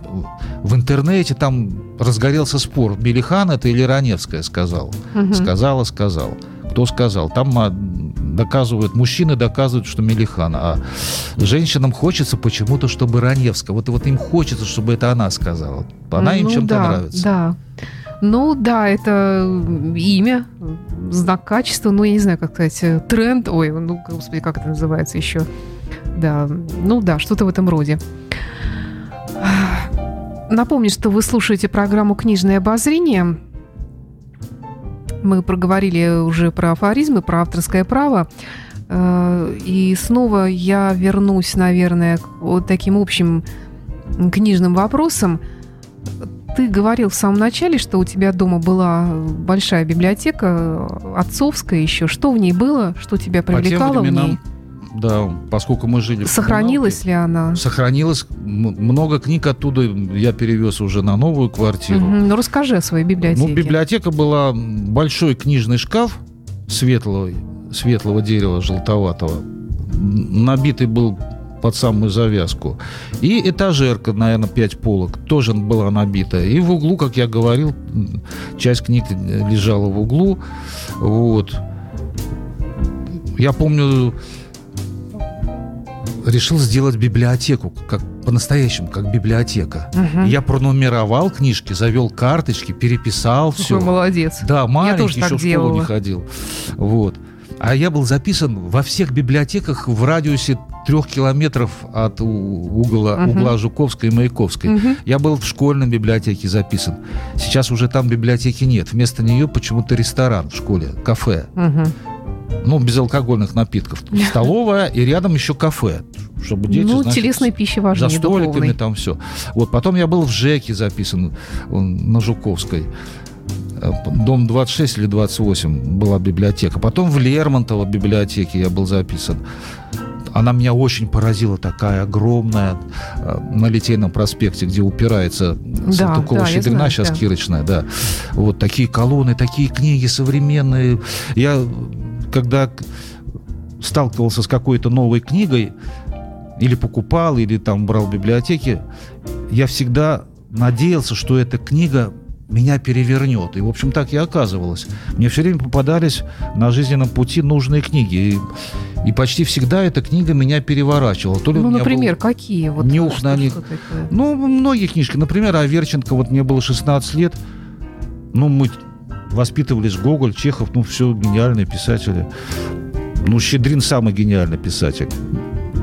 в интернете, там разгорелся спор, Белихан это или Раневская сказал. Угу. Сказала, сказал. Кто сказал? Там доказывают, мужчины доказывают, что Мелихан, а женщинам хочется почему-то, чтобы Раневская. Вот, вот им хочется, чтобы это она сказала. Она им ну, чем-то да, нравится. Да. Ну да, это имя, знак качества, ну я не знаю, как сказать, тренд, ой, ну господи, как это называется еще? Да, ну да, что-то в этом роде. Напомню, что вы слушаете программу «Книжное обозрение». Мы проговорили уже про афоризмы, про авторское право. И снова я вернусь, наверное, к вот таким общим книжным вопросам. Ты говорил в самом начале, что у тебя дома была большая библиотека, отцовская еще. Что в ней было? Что тебя привлекало в ней? Да, поскольку мы жили... Сохранилась ли она? Сохранилась. Много книг оттуда я перевез уже на новую квартиру. Угу. Ну, расскажи о своей библиотеке. Ну, библиотека была большой книжный шкаф светлого, светлого дерева, желтоватого. Набитый был под самую завязку. И этажерка, наверное, 5 полок, тоже была набита. И в углу, как я говорил, часть книг лежала в углу. Вот. Я помню, решил сделать библиотеку, как по-настоящему, как библиотека. Угу. Я пронумеровал книжки, завел карточки, переписал все. Какой молодец. Да, маленький, я еще в делала. школу не ходил. Вот. А я был записан во всех библиотеках в радиусе трех километров от угла, uh-huh. угла Жуковской и Маяковской. Uh-huh. Я был в школьной библиотеке записан. Сейчас уже там библиотеки нет. Вместо нее почему-то ресторан в школе, кафе. Uh-huh. Ну, безалкогольных напитков. Столовая и рядом еще кафе. Чтобы дети, ну, значит, телесной пищи важнее За столиками духовной. там все. Вот, потом я был в ЖЭКе записан на Жуковской. Дом 26 или 28 была библиотека. Потом в Лермонтово библиотеке я был записан. Она меня очень поразила, такая огромная, на Литейном проспекте, где упирается да, Салтыкова-Щедрина, да, сейчас да. Кирочная, да. Вот такие колонны, такие книги современные. Я, когда сталкивался с какой-то новой книгой, или покупал, или там брал в библиотеке, я всегда надеялся, что эта книга меня перевернет. И, в общем, так и оказывалось. Мне все время попадались на жизненном пути нужные книги. И, и почти всегда эта книга меня переворачивала. То ли ну, например, был какие? Вот нюх на них. такое? Ну, многие книжки. Например, Аверченко. Вот мне было 16 лет. Ну, мы воспитывались Гоголь, Чехов, ну, все гениальные писатели. Ну, Щедрин самый гениальный писатель.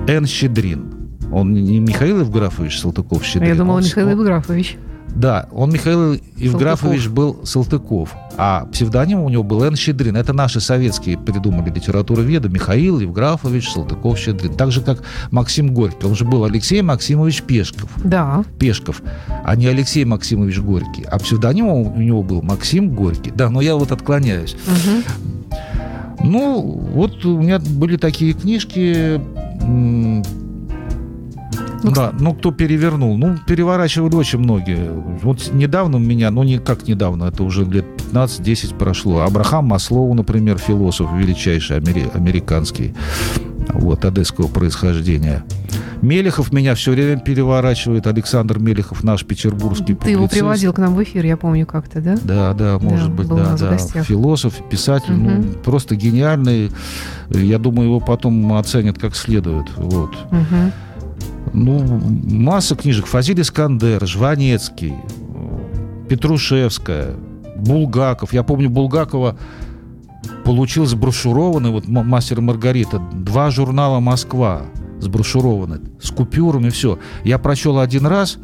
Н. Щедрин. Он не Михаил Евграфович Салтыков-Щедрин. Я думала, он, Михаил Евграфович. Да, он Михаил Евграфович Салтыков. был Салтыков, а псевдоним у него был Н. Щедрин. Это наши советские придумали литературоведы. Михаил Евграфович Салтыков-Щедрин. Так же, как Максим Горький. Он же был Алексей Максимович Пешков. Да. Пешков, а не Алексей Максимович Горький. А псевдоним у него был Максим Горький. Да, но я вот отклоняюсь. Угу. Ну, вот у меня были такие книжки ну, да, ну кто перевернул? Ну, переворачивали очень многие. Вот недавно у меня, ну не как недавно, это уже лет 15-10 прошло. Абрахам Маслоу, например, философ величайший, амери- американский, вот, одесского происхождения. Мелехов меня все время переворачивает. Александр Мелехов, наш петербургский Ты публицист. его приводил к нам в эфир, я помню как-то, да? Да, да, может да, быть, да, да. Философ, писатель, угу. ну, просто гениальный. Я думаю, его потом оценят как следует. Вот. Угу. Ну, масса книжек. Фазиль Искандер, Жванецкий, Петрушевская, Булгаков. Я помню Булгакова получил сброшурованный, вот «Мастер и Маргарита», два журнала «Москва» сброшурованы, с купюрами, все. Я прочел один раз,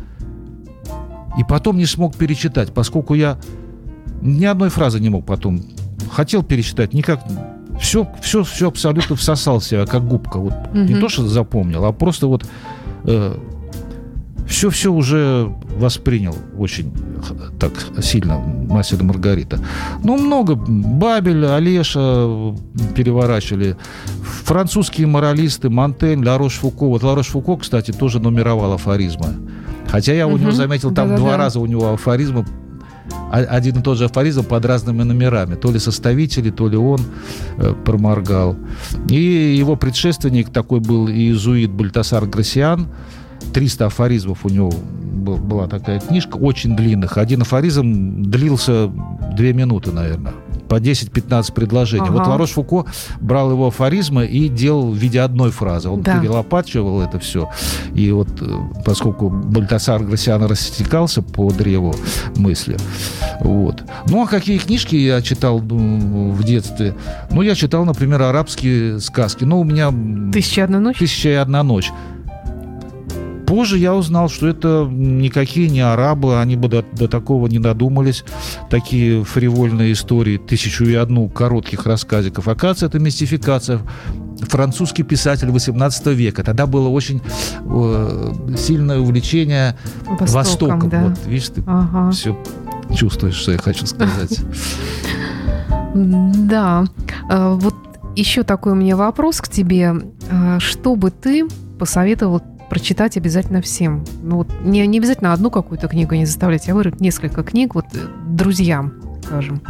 и потом не смог перечитать, поскольку я ни одной фразы не мог потом. Хотел перечитать, никак все, все, все абсолютно всосал в себя, как губка. Вот угу. Не то, что запомнил, а просто вот все-все э, уже воспринял очень так сильно мастер Маргарита. Ну, много. Бабель, Олеша переворачивали. Французские моралисты, Монтень, Ларош Фуко. Вот Ларош Фуко, кстати, тоже нумеровал афоризмы. Хотя я у него заметил, там Да-да-да. два раза у него афоризмы один и тот же афоризм под разными номерами. То ли составители, то ли он э, проморгал. И его предшественник такой был иезуит Бальтасар Грасиан. 300 афоризмов у него была такая книжка, очень длинных. Один афоризм длился две минуты, наверное по 10-15 предложений. Ага. Вот Ларош Фуко брал его афоризмы и делал в виде одной фразы. Он да. перелопачивал это все. И вот э, поскольку Бальтасар Грасиан растекался по древу мысли. Вот. Ну, а какие книжки я читал ну, в детстве? Ну, я читал, например, арабские сказки. Ну, у меня... «Тысяча и одна ночь»? «Тысяча и одна ночь». Позже я узнал, что это никакие не арабы, они бы до, до такого не додумались. Такие фривольные истории, тысячу и одну коротких рассказиков. Оказывается, это мистификация. Французский писатель 18 века. Тогда было очень э, сильное увлечение Востоком. Востоком. Да. Вот, видишь, ты ага. все чувствуешь, что я хочу сказать. Да. А, вот еще такой у меня вопрос к тебе. А, что бы ты посоветовал прочитать обязательно всем. Ну, вот не, не обязательно одну какую-то книгу не заставлять, а выбрать несколько книг вот э, друзьям, скажем.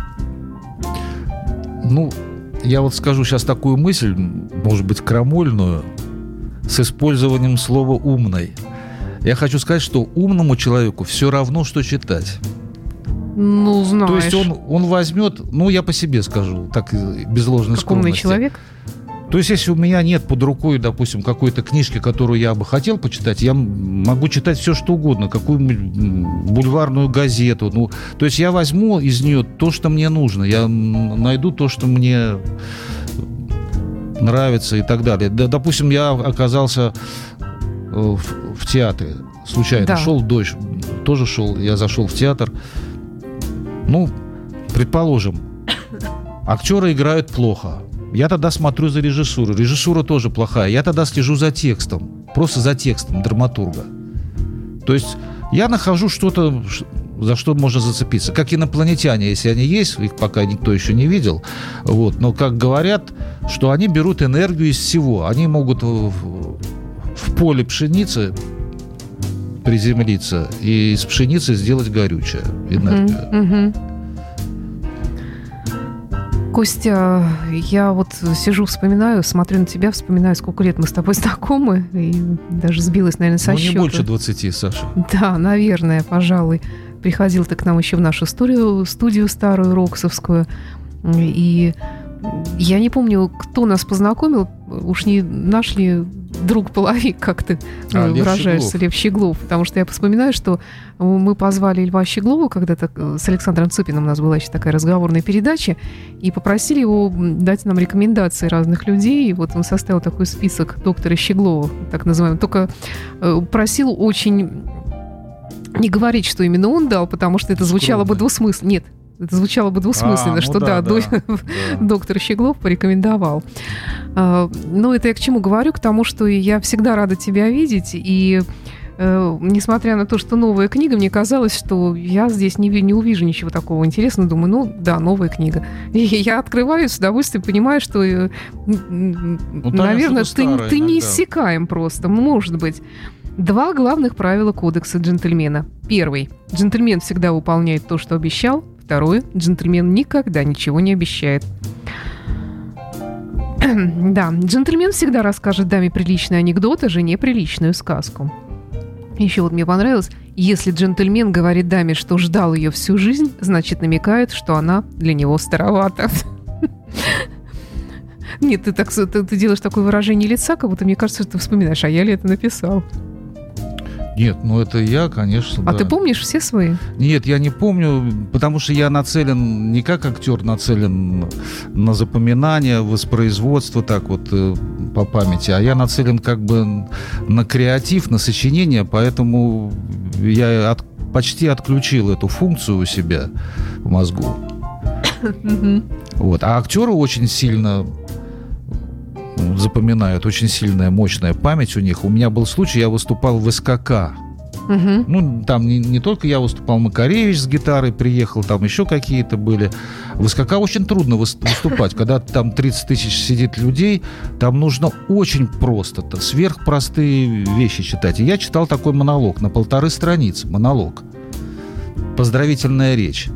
Ну, я вот скажу сейчас такую мысль, может быть, крамольную, с использованием слова «умный». Я хочу сказать, что умному человеку все равно, что читать. Ну, знаешь. То есть он, он возьмет, ну, я по себе скажу, так без ложной как скромности. умный человек? То есть, если у меня нет под рукой, допустим, какой-то книжки, которую я бы хотел почитать, я могу читать все, что угодно, какую-нибудь бульварную газету. Ну, то есть, я возьму из нее то, что мне нужно. Я найду то, что мне нравится и так далее. Допустим, я оказался э, в, в театре случайно. Да. Шел дождь, тоже шел, я зашел в театр. Ну, предположим, актеры играют плохо. Я тогда смотрю за режиссурой. Режиссура тоже плохая. Я тогда слежу за текстом. Просто за текстом драматурга. То есть я нахожу что-то, за что можно зацепиться. Как инопланетяне, если они есть, их пока никто еще не видел. Вот. Но как говорят, что они берут энергию из всего. Они могут в, в поле пшеницы приземлиться и из пшеницы сделать горючее энергию. Uh-huh, uh-huh. Костя, я вот сижу, вспоминаю, смотрю на тебя, вспоминаю, сколько лет мы с тобой знакомы, и даже сбилась, наверное, со ну, счета. не больше 20, Саша. Да, наверное, пожалуй. Приходил ты к нам еще в нашу студию, студию старую, Роксовскую, и я не помню, кто нас познакомил, уж не нашли друг-половик, как ты а, выражаешься, Лев Щеглов. Потому что я вспоминаю, что мы позвали Льва Щеглова когда-то с Александром Цыпиным, у нас была еще такая разговорная передача, и попросили его дать нам рекомендации разных людей. И вот он составил такой список доктора Щеглова, так называемый. Только просил очень не говорить, что именно он дал, потому что это звучало бы двусмысленно. Нет, это звучало бы двусмысленно, а, ну что да, да, да. доктор Щеглов порекомендовал. А, ну, это я к чему говорю? К тому, что я всегда рада тебя видеть, и э, несмотря на то, что новая книга, мне казалось, что я здесь не, не увижу ничего такого интересного. Думаю, ну да, новая книга. И я открываю с удовольствием, понимаю, что, э, ну, наверное, ты, ты не иссякаем просто, может быть. Два главных правила кодекса джентльмена. Первый. Джентльмен всегда выполняет то, что обещал. Второй. Джентльмен никогда ничего не обещает. да, джентльмен всегда расскажет даме приличный анекдот, а жене приличную сказку. Еще вот мне понравилось, если джентльмен говорит даме, что ждал ее всю жизнь, значит намекает, что она для него старовата. Нет, ты так ты, ты делаешь такое выражение лица, как будто мне кажется, что ты вспоминаешь, а я ли это написал. Нет, ну это я, конечно. А да. ты помнишь все свои? Нет, я не помню, потому что я нацелен не как актер, нацелен на запоминание, воспроизводство, так вот э, по памяти, а я нацелен как бы на креатив, на сочинение, поэтому я от, почти отключил эту функцию у себя в мозгу. Вот. А актеры очень сильно запоминают, очень сильная, мощная память у них. У меня был случай, я выступал в СКК. Угу. Ну, там не, не только я выступал, Макаревич с гитарой приехал, там еще какие-то были. В СКК очень трудно выступать. Когда там 30 тысяч сидит людей, там нужно очень просто, -то, сверхпростые вещи читать. И я читал такой монолог на полторы страницы, монолог. Поздравительная речь.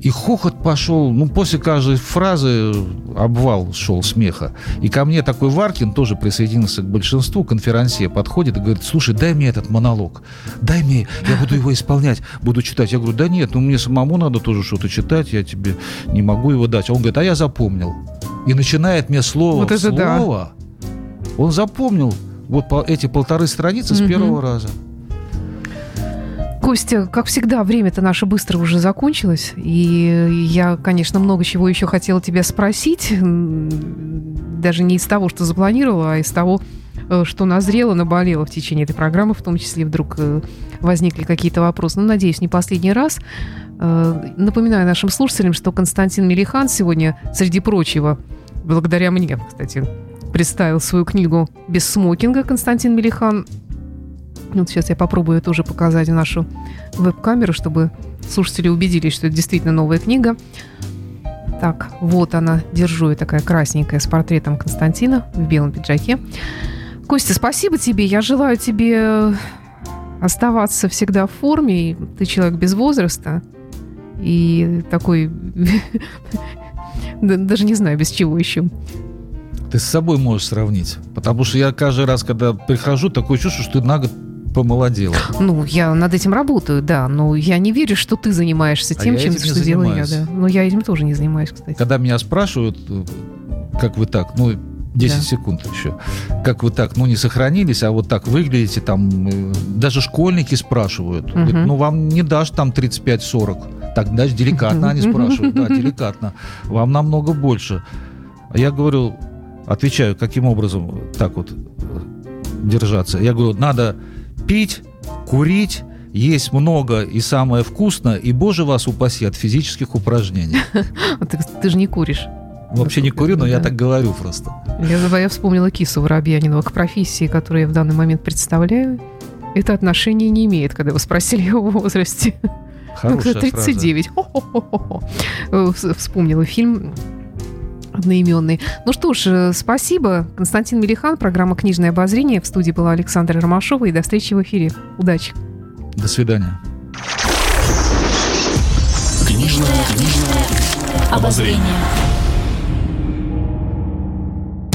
И хохот пошел, ну, после каждой фразы обвал шел смеха. И ко мне такой Варкин тоже присоединился к большинству, конферансье подходит и говорит, слушай, дай мне этот монолог, дай мне, я буду его исполнять, буду читать. Я говорю, да нет, ну мне самому надо тоже что-то читать, я тебе не могу его дать. Он говорит, а я запомнил. И начинает мне слово вот это слово. Да. Он запомнил вот эти полторы страницы с первого раза. Костя, как всегда, время-то наше быстро уже закончилось. И я, конечно, много чего еще хотела тебя спросить. Даже не из того, что запланировала, а из того, э, что назрело, наболело в течение этой программы, в том числе вдруг э, возникли какие-то вопросы. Ну, надеюсь, не последний раз. Э, напоминаю нашим слушателям, что Константин Мелихан сегодня, среди прочего, благодаря мне, кстати, представил свою книгу «Без смокинга» Константин Мелихан вот сейчас я попробую тоже показать нашу веб-камеру, чтобы слушатели убедились, что это действительно новая книга. Так, вот она, держу, я такая красненькая, с портретом Константина в белом пиджаке. Костя, спасибо тебе. Я желаю тебе оставаться всегда в форме. Ты человек без возраста. И такой... Даже не знаю, без чего еще. Ты с собой можешь сравнить. Потому что я каждый раз, когда прихожу, такое чувство, что ты на год помолодела. Ну, я над этим работаю, да. Но я не верю, что ты занимаешься а тем, а чем что делаю я, да. Но я этим тоже не занимаюсь, кстати. Когда меня спрашивают, как вы так, ну, 10 да. секунд еще. Как вы так, ну, не сохранились, а вот так выглядите, там, э, даже школьники спрашивают. Угу. Говорят, ну, вам не дашь там 35-40. Так, даже деликатно они спрашивают, да, деликатно. Вам намного больше. А я говорю, отвечаю, каким образом так вот э, держаться. Я говорю, надо пить, курить, есть много и самое вкусное, и, боже вас упаси, от физических упражнений. Ты, же не куришь. Вообще не курю, но я так говорю просто. Я, я вспомнила Кису Воробьянинова к профессии, которую я в данный момент представляю. Это отношение не имеет, когда вы спросили его возрасте. Хорошая 39. Фраза. Вспомнила фильм одноименный. Ну что ж, э, спасибо. Константин Мелихан, программа «Книжное обозрение». В студии была Александра Ромашова. И до встречи в эфире. Удачи. До свидания. Книжное, книжное обозрение.